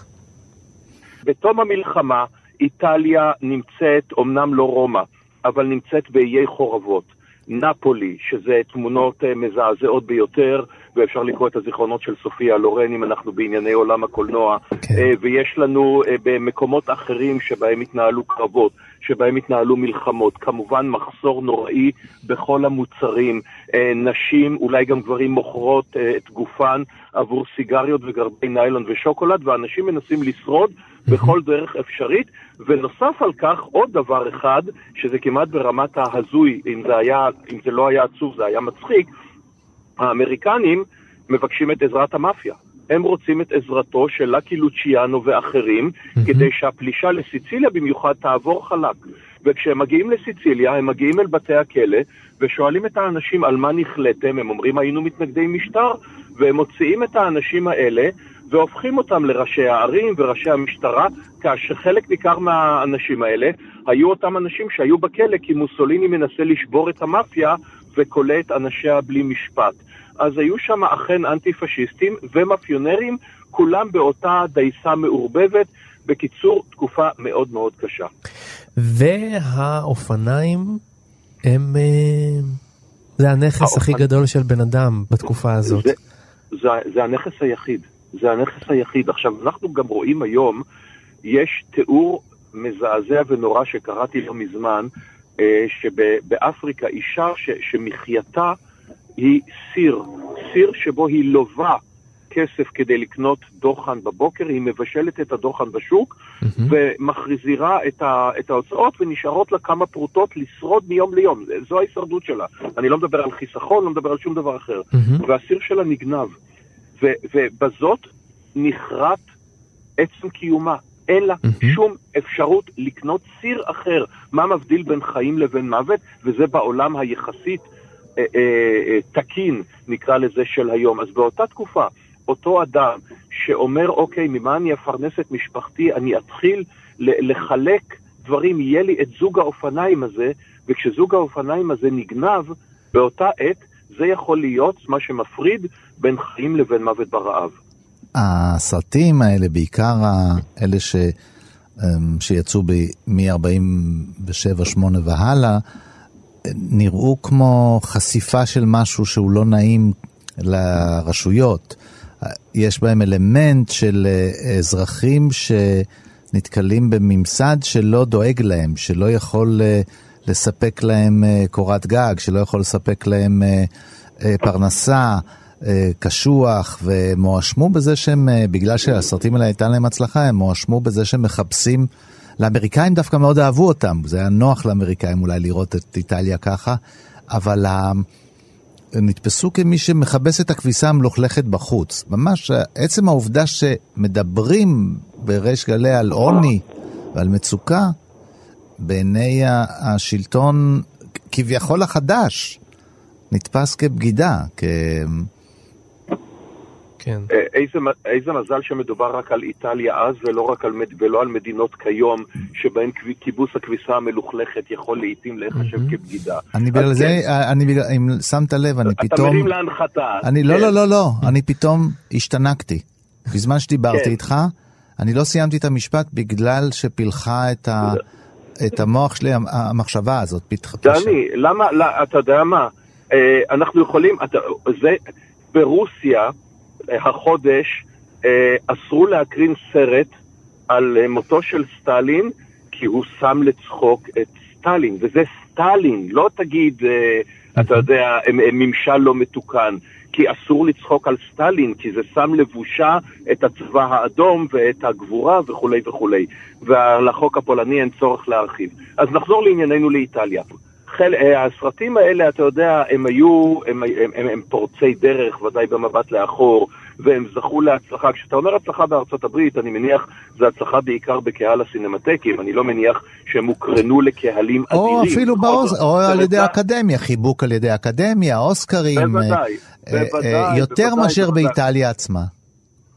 בתום המלחמה, איטליה נמצאת, אמנם לא רומא, אבל נמצאת בעיי חורבות. נאפולי, שזה תמונות אה, מזעזעות ביותר, ואפשר לקרוא את הזיכרונות של סופיה לורן אם אנחנו בענייני עולם הקולנוע. כן. אה, ויש לנו אה, במקומות אחרים שבהם התנהלו קרבות, שבהם התנהלו מלחמות. כמובן מחסור נוראי בכל המוצרים. אה, נשים, אולי גם גברים מוכרות אה, את גופן עבור סיגריות וגרבי ניילון ושוקולד, ואנשים מנסים לשרוד בכל דרך אפשרית. ונוסף על כך עוד דבר אחד, שזה כמעט ברמת ההזוי, אם זה, היה, אם זה לא היה עצוב זה היה מצחיק, האמריקנים מבקשים את עזרת המאפיה. הם רוצים את עזרתו של לקי לוציאנו ואחרים, כדי שהפלישה לסיציליה במיוחד תעבור חלק. וכשהם מגיעים לסיציליה, הם מגיעים אל בתי הכלא, ושואלים את האנשים על מה נכלאתם, הם אומרים היינו מתנגדי משטר, והם מוציאים את האנשים האלה, והופכים אותם לראשי הערים וראשי המשטרה, כאשר חלק ניכר מהאנשים האלה היו אותם אנשים שהיו בכלא כי מוסוליני מנסה לשבור את המאפיה וכולא את אנשיה בלי משפט. אז היו שם אכן אנטי-פשיסטים ומאפיונרים, כולם באותה דייסה מעורבבת, בקיצור, תקופה מאוד מאוד קשה. והאופניים הם... אה, זה הנכס האופנ... הכי גדול של בן אדם בתקופה הזאת. זה, זה, זה הנכס היחיד. זה הנכס היחיד. עכשיו, אנחנו גם רואים היום, יש תיאור מזעזע ונורא שקראתי לא מזמן, אה, שבאפריקה אישה ש, שמחייתה היא סיר, סיר שבו היא לובה כסף כדי לקנות דוחן בבוקר, היא מבשלת את הדוחן בשוק mm-hmm. ומחזירה את, ה, את ההוצאות ונשארות לה כמה פרוטות לשרוד מיום ליום. זו ההישרדות שלה. אני לא מדבר על חיסכון, לא מדבר על שום דבר אחר. Mm-hmm. והסיר שלה נגנב. ו, ובזאת נחרט עצם קיומה. אין לה mm-hmm. שום אפשרות לקנות סיר אחר. מה מבדיל בין חיים לבין מוות? וזה בעולם היחסית תקין, נקרא לזה, של היום. אז באותה תקופה, אותו אדם שאומר, אוקיי, ממה אני אפרנס את משפחתי, אני אתחיל לחלק דברים, יהיה לי את זוג האופניים הזה, וכשזוג האופניים הזה נגנב, באותה עת זה יכול להיות מה שמפריד בין חיים לבין מוות ברעב. הסרטים האלה, בעיקר אלה ש... אמ, שיצאו מ-47-8 והלאה, נראו כמו חשיפה של משהו שהוא לא נעים לרשויות. יש בהם אלמנט של אה, אזרחים שנתקלים בממסד שלא דואג להם, שלא יכול אה, לספק להם אה, קורת גג, שלא יכול לספק להם פרנסה. קשוח, והם הואשמו בזה שהם, בגלל שהסרטים האלה הייתה להם הצלחה, הם הואשמו בזה שהם מחפשים, לאמריקאים דווקא מאוד אהבו אותם, זה היה נוח לאמריקאים אולי לראות את איטליה ככה, אבל נתפסו כמי שמכבס את הכביסה המלוכלכת בחוץ. ממש, עצם העובדה שמדברים בריש גלי על עוני ועל מצוקה, בעיני השלטון כביכול החדש, נתפס כבגידה, כ... כן. אה, איזה, איזה מזל שמדובר רק על איטליה אז ולא, רק על, ולא על מדינות כיום, שבהן כיבוס הכביסה המלוכלכת יכול לעיתים להיחשב mm-hmm. כבגידה. אני בגלל זה, כן. אה, אני בגלל, אם שמת לב, אני אתה פתאום... אתה מרים להנחתה. אני, לא, כן. לא, לא, לא, אני פתאום השתנקתי. בזמן שדיברתי כן. איתך, אני לא סיימתי את המשפט בגלל שפילחה את, ה, את המוח שלי, המחשבה הזאת. דני, למה, לא, אתה יודע מה? אה, אנחנו יכולים, אתה, זה, ברוסיה, החודש אה, אסרו להקרין סרט על אה, מותו של סטלין, כי הוא שם לצחוק את סטלין, וזה סטלין, לא תגיד, אה, אתה יודע, ממשל לא מתוקן, כי אסור לצחוק על סטלין, כי זה שם לבושה את הצבא האדום ואת הגבורה וכולי וכולי. ולחוק הפולני אין צורך להרחיב. אז נחזור לענייננו לאיטליה. חל, הסרטים האלה, אתה יודע, הם היו, הם, הם, הם, הם פורצי דרך, ודאי במבט לאחור, והם זכו להצלחה. כשאתה אומר הצלחה בארצות הברית, אני מניח זו הצלחה בעיקר בקהל הסינמטקים, אני לא מניח שהם הוקרנו לקהלים או אדירים. או אפילו באוז... או על ידי האקדמיה, חיבוק על ידי האקדמיה, אוסקרים. בוודאי, אה, אה, בוודאי. אה, יותר בוודאי, מאשר בוודאי. באיטליה עצמה.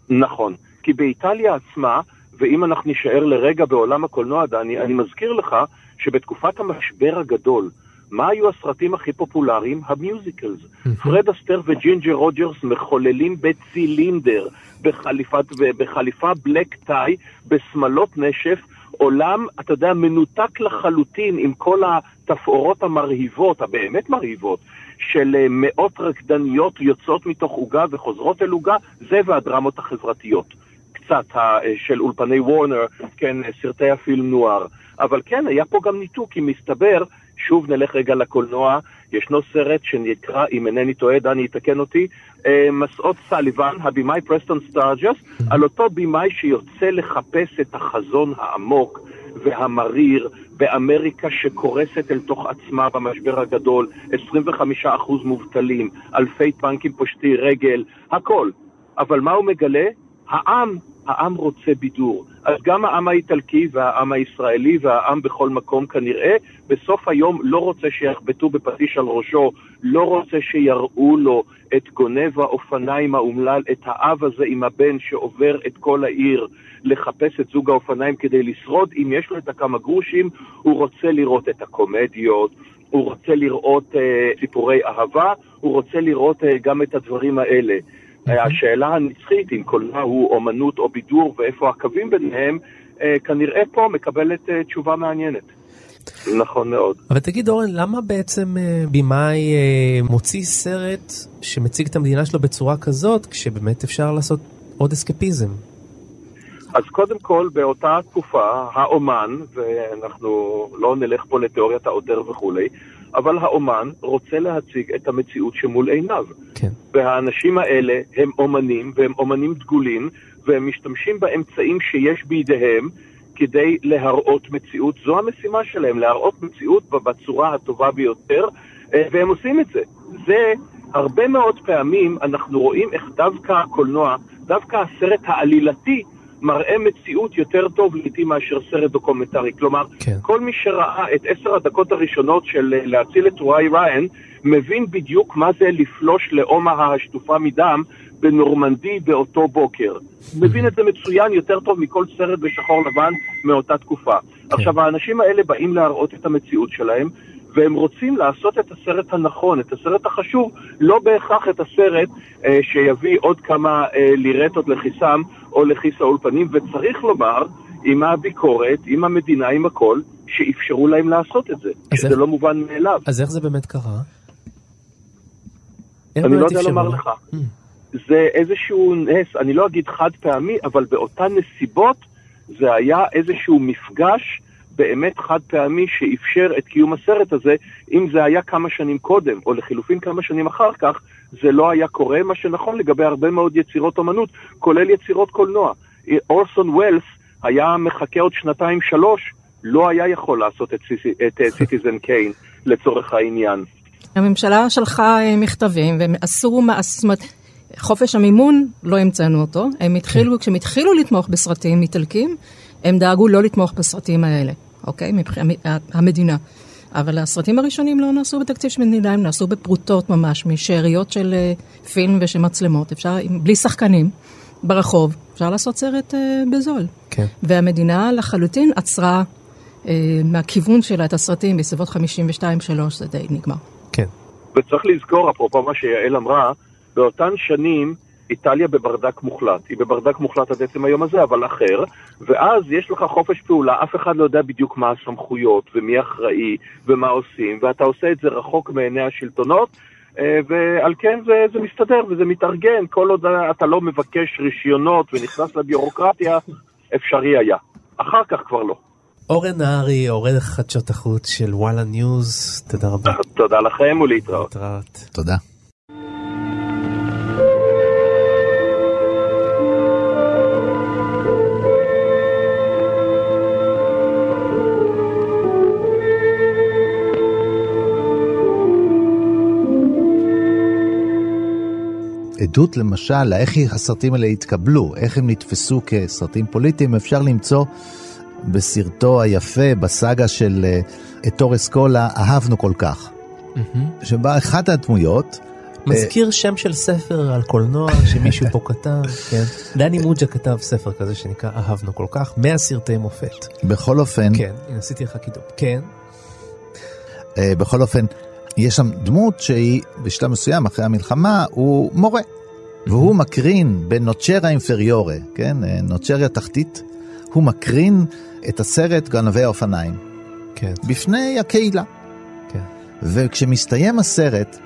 נכון, כי באיטליה עצמה, ואם אנחנו נישאר לרגע בעולם הקולנוע, דני, אני מזכיר לך שבתקופת המשבר הגדול, מה היו הסרטים הכי פופולריים? ה musicals. פרד אסטר וג'ינג'ר רוג'רס מחוללים בצילינדר, בחליפת, בחליפה black tie, בשמלות נשף, עולם, אתה יודע, מנותק לחלוטין עם כל התפאורות המרהיבות, הבאמת מרהיבות, של אה, מאות רקדניות יוצאות מתוך עוגה וחוזרות אל עוגה, זה והדרמות החברתיות. קצת אה, של אולפני וורנר, כן, סרטי הפילם נואר. אבל כן, היה פה גם ניתוק, כי מסתבר שוב נלך רגע לקולנוע, ישנו סרט שנקרא, אם אינני טועה, דני יתקן אותי, אה, מסעות סליבן, הבמאי פרסטון סטארג'ס, על אותו במאי שיוצא לחפש את החזון העמוק והמריר באמריקה שקורסת אל תוך עצמה במשבר הגדול, 25% מובטלים, אלפי טנקים פושטי רגל, הכל. אבל מה הוא מגלה? העם העם רוצה בידור. אז גם העם האיטלקי והעם הישראלי והעם בכל מקום כנראה, בסוף היום לא רוצה שיחבטו בפטיש על ראשו, לא רוצה שיראו לו את גונב האופניים האומלל, את האב הזה עם הבן שעובר את כל העיר לחפש את זוג האופניים כדי לשרוד. אם יש לו את הכמה גרושים, הוא רוצה לראות את הקומדיות, הוא רוצה לראות אה, סיפורי אהבה, הוא רוצה לראות אה, גם את הדברים האלה. השאלה הנצחית, אם קולנוע הוא אומנות או בידור ואיפה הקווים ביניהם, אה, כנראה פה מקבלת אה, תשובה מעניינת. נכון מאוד. אבל תגיד אורן, למה בעצם אה, במאי מוציא סרט שמציג את המדינה שלו בצורה כזאת, כשבאמת אפשר לעשות עוד אסקפיזם? אז קודם כל, באותה תקופה, האומן, ואנחנו לא נלך פה לתיאוריית העותר וכולי, אבל האומן רוצה להציג את המציאות שמול עיניו. כן. והאנשים האלה הם אומנים, והם אומנים דגולים, והם משתמשים באמצעים שיש בידיהם כדי להראות מציאות. זו המשימה שלהם, להראות מציאות בצורה הטובה ביותר, אה, והם עושים את זה. זה, הרבה מאוד פעמים אנחנו רואים איך דווקא הקולנוע, דווקא הסרט העלילתי, מראה מציאות יותר טוב לעיתים מאשר סרט דוקומנטרי. כלומר, כן. כל מי שראה את עשר הדקות הראשונות של אה, להציל את טוראי ריין, מבין בדיוק מה זה לפלוש לאומהה השטופה מדם בנורמנדי באותו בוקר. מבין את זה מצוין יותר טוב מכל סרט בשחור לבן מאותה תקופה. עכשיו, האנשים האלה באים להראות את המציאות שלהם, והם רוצים לעשות את הסרט הנכון, את הסרט החשוב, לא בהכרח את הסרט אה, שיביא עוד כמה אה, לירטות לכיסם או לכיס האולפנים, וצריך לומר, עם הביקורת, עם המדינה, עם הכל, שאפשרו להם לעשות את זה, שזה איך- לא מובן מאליו. אז איך זה באמת קרה? אני לא יודע? לומר לך. זה איזשהו נס, אני לא אגיד חד פעמי, אבל באותן נסיבות זה היה איזשהו מפגש באמת חד פעמי שאפשר את קיום הסרט הזה. אם זה היה כמה שנים קודם, או לחילופין כמה שנים אחר כך, זה לא היה קורה, מה שנכון לגבי הרבה מאוד יצירות אומנות, כולל יצירות קולנוע. אורסון ווילס היה מחכה עוד שנתיים שלוש, לא היה יכול לעשות את, Citi- את אה, Citizen Kane לצורך העניין. הממשלה שלחה אה, מכתבים והם עשו, אומרת, חופש המימון, לא המצאנו אותו. הם התחילו, כשהם התחילו לתמוך בסרטים איטלקים, הם דאגו לא לתמוך בסרטים האלה, אוקיי? מבחינת המדינה. אבל הסרטים הראשונים לא נעשו בתקציב של מדינה, הם נעשו בפרוטות ממש, משאריות של אה, פילם ושל מצלמות. אפשר, עם- בלי שחקנים, ברחוב, אפשר לעשות סרט אה, בזול. כן. והמדינה לחלוטין עצרה אה, מהכיוון שלה את הסרטים בסביבות 52-3, זה די נגמר. כן. וצריך לזכור, אפרופו מה שיעל אמרה, באותן שנים איטליה בברדק מוחלט. היא בברדק מוחלט עד עצם היום הזה, אבל אחר, ואז יש לך חופש פעולה, אף אחד לא יודע בדיוק מה הסמכויות, ומי אחראי, ומה עושים, ואתה עושה את זה רחוק מעיני השלטונות, אה, ועל כן זה, זה מסתדר וזה מתארגן, כל עוד אתה לא מבקש רישיונות ונכנס לביורוקרטיה, אפשרי היה. אחר כך כבר לא. אורן נהרי, עורך חדשות החוץ של וואלה ניוז, תודה רבה. תודה לכם ולהתראות. להתראות. תודה. עדות למשל לאיך הסרטים האלה התקבלו, איך הם נתפסו כסרטים פוליטיים, אפשר למצוא בסרטו היפה, בסאגה של אה, אתור אסקולה, אהבנו כל כך. שבה אחת הדמויות... מזכיר שם של ספר על קולנוע שמישהו פה כתב, כן. דני מוג'ה כתב ספר כזה שנקרא אהבנו כל כך, 100 סרטי מופת. בכל אופן, כן, הנה עשיתי לך קידום. כן. אה, בכל אופן, יש שם דמות שהיא בשלב מסוים אחרי המלחמה הוא מורה. והוא מקרין בנוצ'רה אינפריורה, כן, אה, נוצ'ריה תחתית, הוא מקרין את הסרט גנבי האופניים. כן. בפני הקהילה. כן. וכשמסתיים הסרט,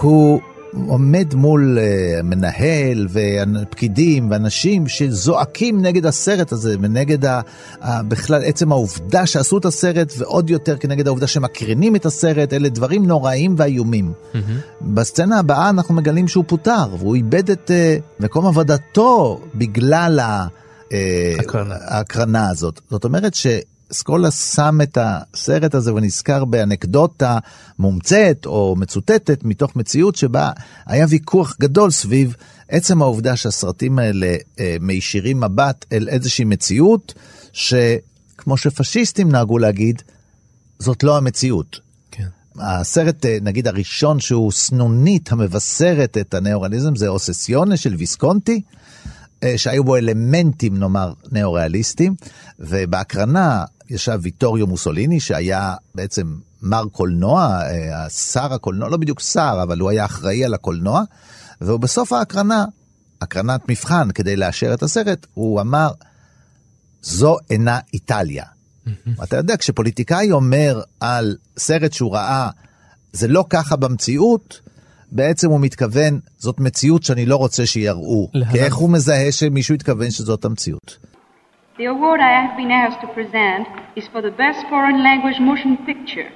הוא עומד מול uh, מנהל ופקידים ואנשים שזועקים נגד הסרט הזה ונגד ה, ה, בכלל עצם העובדה שעשו את הסרט ועוד יותר כנגד העובדה שמקרינים את הסרט, אלה דברים נוראים ואיומים. Mm-hmm. בסצנה הבאה אנחנו מגלים שהוא פוטר והוא איבד את uh, מקום עבודתו בגלל ה, uh, הקרנה. הזאת. זאת אומרת ש... סקולה שם את הסרט הזה ונזכר באנקדוטה מומצאת או מצוטטת מתוך מציאות שבה היה ויכוח גדול סביב עצם העובדה שהסרטים האלה אה, מישירים מבט אל איזושהי מציאות שכמו שפשיסטים נהגו להגיד, זאת לא המציאות. כן. הסרט, אה, נגיד הראשון שהוא סנונית המבשרת את הנאו-ריאליזם זה אוססיונה של ויסקונטי. שהיו בו אלמנטים נאמר ניאו-ריאליסטיים, ובהקרנה ישב ויטוריו מוסוליני שהיה בעצם מר קולנוע, שר הקולנוע, לא בדיוק שר, אבל הוא היה אחראי על הקולנוע, ובסוף ההקרנה, הקרנת מבחן כדי לאשר את הסרט, הוא אמר, זו אינה איטליה. אתה יודע, כשפוליטיקאי אומר על סרט שהוא ראה, זה לא ככה במציאות, בעצם הוא מתכוון, זאת מציאות שאני לא רוצה שיראו. כי איך הוא מזהה שמישהו התכוון שזאת המציאות? The award I have been asked to present is for the best foreign language motion picture.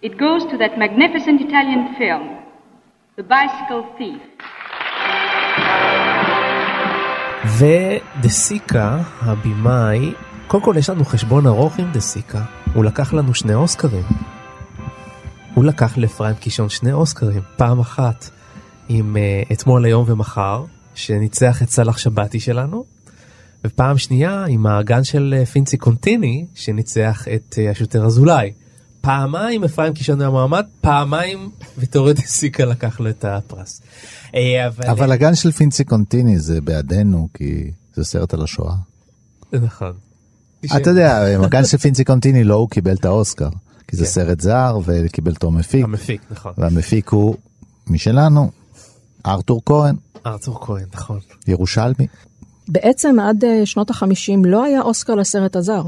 It goes to that magnificent Italian film, The Bicycle Thief. ודה סיקה, הבמאי, קודם כל יש לנו חשבון ארוך עם דה סיקה, הוא לקח לנו שני אוסקרים. הוא לקח לאפרים קישון שני אוסקרים, פעם אחת עם uh, אתמול, היום ומחר, שניצח את סאלח שבתי שלנו, ופעם שנייה עם האגן של uh, פינצי קונטיני, שניצח את uh, השוטר אזולאי. פעמיים אפרים קישון היה מועמד, פעמיים ויטורי דה סיקה לקח לו את הפרס. אבל, אבל הגן של פינצי קונטיני זה בעדנו, כי זה סרט על השואה. נכון. אתה יודע, הגן של פינצי קונטיני לא הוא קיבל את האוסקר. כי זה כן. סרט זר וקיבל תור מפיק. המפיק, נכון. והמפיק הוא משלנו, ארתור כהן. ארתור כהן, נכון. ירושלמי. בעצם עד אה, שנות החמישים לא היה אוסקר לסרט הזר.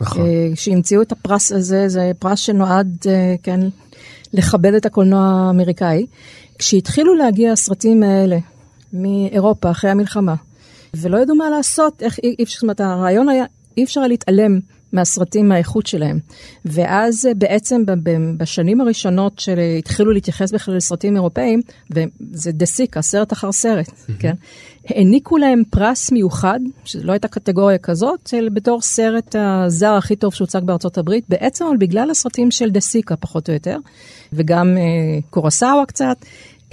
נכון. כשהמציאו את הפרס הזה, זה פרס שנועד, אה, כן, לכבד את הקולנוע האמריקאי. כשהתחילו להגיע הסרטים האלה מאירופה אחרי המלחמה, ולא ידעו מה לעשות, איך אי אפשר, זאת אומרת, הרעיון היה, אי אפשר היה להתעלם מהסרטים מהאיכות שלהם. ואז אה, בעצם בשנים הראשונות שהתחילו להתייחס בכלל לסרטים אירופאים, וזה דה סיקה, סרט אחר סרט, כן? העניקו להם פרס מיוחד, שלא הייתה קטגוריה כזאת, של בתור סרט הזר הכי טוב שהוצג בארצות הברית, בעצם בגלל הסרטים של דה סיקה פחות או יותר, וגם אה, קורסאווה קצת,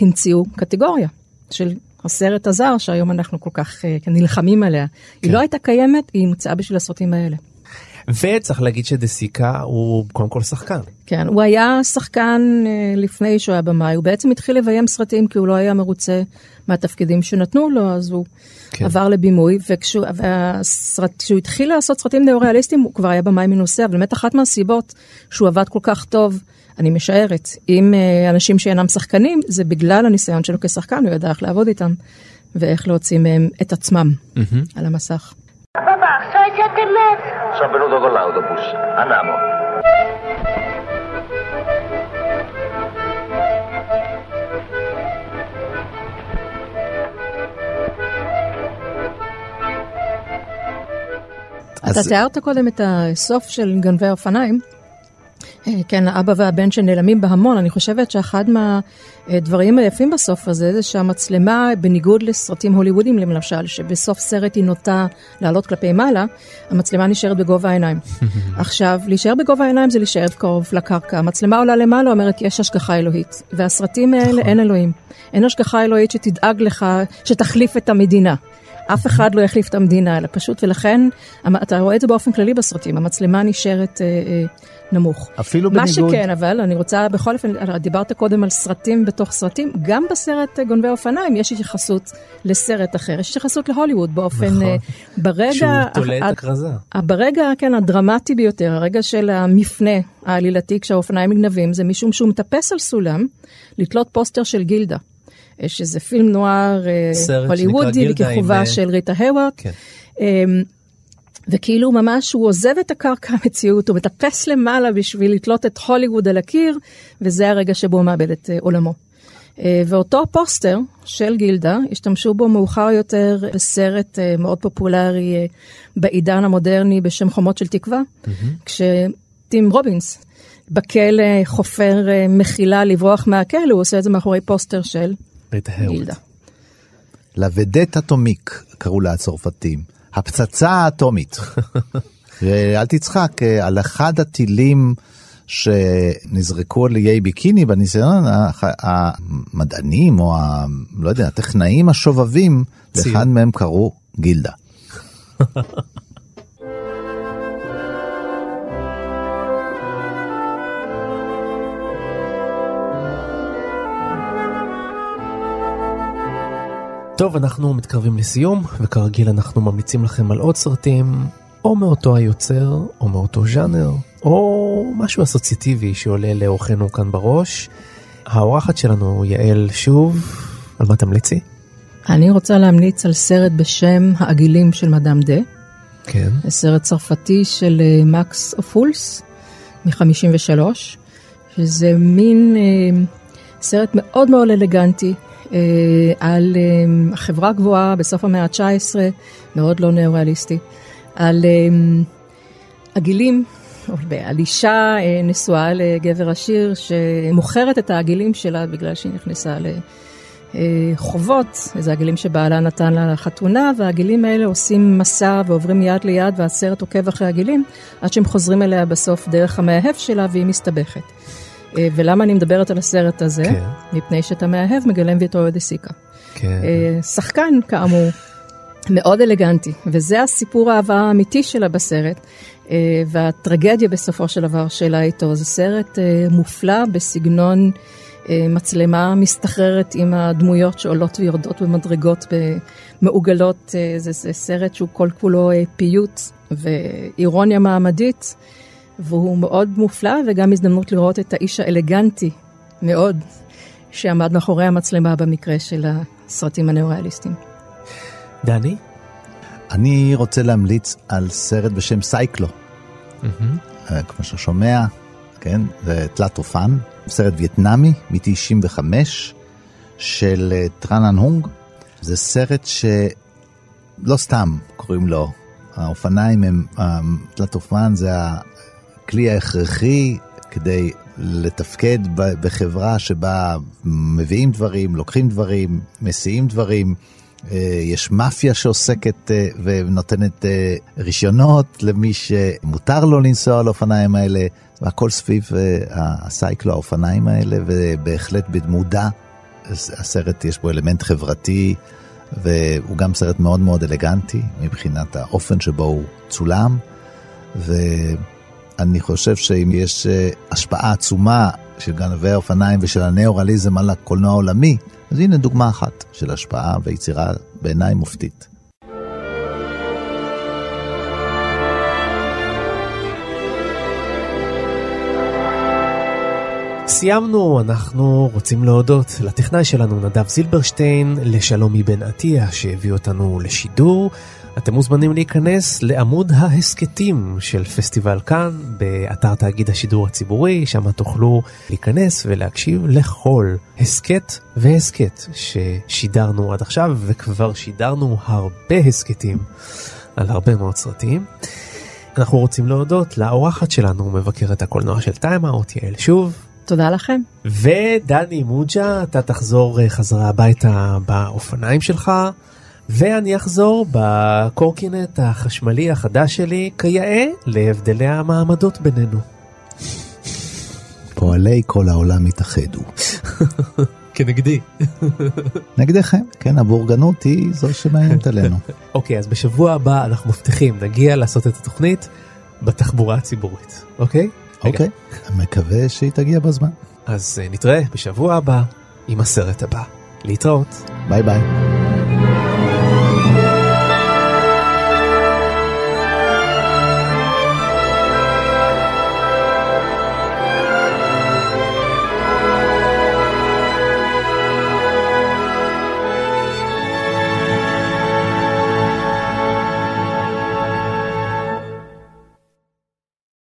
המציאו קטגוריה של הסרט הזר, שהיום אנחנו כל כך אה, נלחמים עליה. כן. היא לא הייתה קיימת, היא הומצאה בשביל הסרטים האלה. וצריך להגיד שדה סיקה הוא קודם כל שחקן. כן, הוא היה שחקן אה, לפני שהוא היה במאי, הוא בעצם התחיל לביים סרטים כי הוא לא היה מרוצה מהתפקידים שנתנו לו, אז הוא כן. עבר לבימוי, וכשהוא התחיל לעשות סרטים נאו-ריאליסטיים הוא כבר היה במאי מנוסה, אבל באמת אחת מהסיבות שהוא עבד כל כך טוב, אני משערת, עם אה, אנשים שאינם שחקנים, זה בגלל הניסיון שלו כשחקן, הוא ידע איך לעבוד איתם ואיך להוציא מהם את עצמם mm-hmm. על המסך. Papà, sono le sette e mezza. Sono venuto con l'autobus. Andiamo. אתה תיארת קודם את הסוף של גנבי האופניים. אה, כן, האבא והבן שנעלמים בהמון. אני חושבת שאחד מהדברים היפים בסוף הזה, זה שהמצלמה, בניגוד לסרטים הוליוודיים למשל, שבסוף סרט היא נוטה לעלות כלפי מעלה, המצלמה נשארת בגובה העיניים. עכשיו, להישאר בגובה העיניים זה להישאר קרוב לקרקע. המצלמה עולה למעלה, אומרת, יש השגחה אלוהית. והסרטים האלה, נכון. אין אלוהים. אין השגחה אלוהית שתדאג לך, שתחליף את המדינה. אף אחד לא יחליף את המדינה, אלא פשוט, ולכן, אתה רואה את זה באופן כללי בסרטים, המצלמה נשארת אה, אה, נמוך. אפילו בניגוד... מה שכן, אבל אני רוצה בכל אופן, דיברת קודם על סרטים בתוך סרטים, גם בסרט אה, גונבי אופניים יש התייחסות לסרט אחר, יש התייחסות להוליווד באופן, נכון. אה, ברגע... שהוא תולה את הכרזה. ברגע, כן, הדרמטי ביותר, הרגע של המפנה העלילתי כשהאופניים נגנבים, זה משום שהוא מטפס על סולם לתלות פוסטר של גילדה. יש איזה פילם נואר אה, הוליוודי בכיכובה עם... של ריטה הייוורת'. כן. אמ, וכאילו ממש הוא עוזב את הקרקע המציאות, הוא מטפס למעלה בשביל לתלות את הוליווד על הקיר, וזה הרגע שבו הוא מאבד את עולמו. ואותו פוסטר של גילדה, השתמשו בו מאוחר יותר בסרט מאוד פופולרי בעידן המודרני בשם חומות של תקווה, mm-hmm. כשטים רובינס בכלא חופר מחילה לברוח מהכלא, הוא עושה את זה מאחורי פוסטר של גילדה. לוודט אטומיק קראו לה הצרפתים. הפצצה האטומית. ואל תצחק, אה, על אחד הטילים שנזרקו על איי ביקיני בניסיון, המדענים או ה... לא יודע, הטכנאים השובבים, לאחד מהם קראו גילדה. טוב, אנחנו מתקרבים לסיום, וכרגיל אנחנו ממליצים לכם על עוד סרטים, או מאותו היוצר, או מאותו ז'אנר, או משהו אסוציאטיבי שעולה לאורחנו כאן בראש. האורחת שלנו, יעל, שוב, על מה תמליצי? אני רוצה להמליץ על סרט בשם העגילים של מדאם דה. כן. סרט צרפתי של אה, מקס אופולס מ-53, שזה מין אה, סרט מאוד מאוד אלגנטי על אה, החברה הגבוהה בסוף המאה ה-19, מאוד לא ניאו-ריאליסטי, על אה, הגילים, על אישה אה, נשואה לגבר עשיר שמוכרת את העגילים שלה בגלל שהיא נכנסה ל... אה, חובות, זה הגילים שבעלה נתן לה לחתונה, והגילים האלה עושים מסע ועוברים יד ליד, והסרט עוקב אחרי הגילים, עד שהם חוזרים אליה בסוף דרך המאהב שלה והיא מסתבכת. אה, ולמה אני מדברת על הסרט הזה? כן. מפני שאת המאהב מגלם ויטוריו דה סיקה. כן. אה, שחקן, כאמור, מאוד אלגנטי, וזה הסיפור האהבה האמיתי שלה בסרט, והטרגדיה בסופו של דבר שלה איתו. זה סרט מופלא בסגנון... אה, מצלמה מסתחררת עם הדמויות שעולות ויורדות במדרגות מעוגלות. אה, זה, זה סרט שהוא כל כולו אה, פיוט ואירוניה מעמדית, והוא מאוד מופלא, וגם הזדמנות לראות את האיש האלגנטי מאוד שעמד מאחורי המצלמה במקרה של הסרטים הנאוריאליסטיים. דני? אני רוצה להמליץ על סרט בשם סייקלו. Mm-hmm. כמו ששומע, כן, זה תלת אופן, סרט וייטנאמי מ-95 של אה, טראנן הונג. זה סרט שלא סתם קוראים לו, האופניים הם, תלת אופן זה הכלי ההכרחי כדי לתפקד בחברה שבה מביאים דברים, לוקחים דברים, מסיעים דברים. אה, יש מאפיה שעוסקת אה, ונותנת רישיונות למי שמותר לו לנסוע על האופניים האלה. והכל סביב אה, הסייקלו, האופניים האלה, ובהחלט במודע, הסרט יש בו אלמנט חברתי, והוא גם סרט מאוד מאוד אלגנטי מבחינת האופן שבו הוא צולם, ואני חושב שאם יש אה, השפעה עצומה של גנבי האופניים ושל הניאורליזם על הקולנוע העולמי, אז הנה דוגמה אחת של השפעה ויצירה בעיניי מופתית. סיימנו, אנחנו רוצים להודות לטכנאי שלנו נדב זילברשטיין, לשלומי בן עטיה שהביא אותנו לשידור. אתם מוזמנים להיכנס לעמוד ההסכתים של פסטיבל כאן באתר תאגיד השידור הציבורי, שם תוכלו להיכנס ולהקשיב לכל הסכת והסכת ששידרנו עד עכשיו, וכבר שידרנו הרבה הסכתים על הרבה מאוד סרטים. אנחנו רוצים להודות לאורחת שלנו, מבקרת הקולנוע של טיימאוט, יעל שוב. תודה לכם. ודני מוג'ה, אתה תחזור אה, חזרה הביתה באופניים שלך, ואני אחזור בקורקינט החשמלי החדש שלי, כיאה להבדלי המעמדות בינינו. פועלי כל העולם התאחדו. כנגדי. נגדכם, כן, הבורגנות היא זו שמאיימת עלינו. אוקיי, אז בשבוע הבא אנחנו מבטיחים, נגיע לעשות את התוכנית בתחבורה הציבורית, אוקיי? אוקיי, אני מקווה שהיא תגיע בזמן. אז אה, נתראה בשבוע הבא עם הסרט הבא. להתראות. ביי ביי.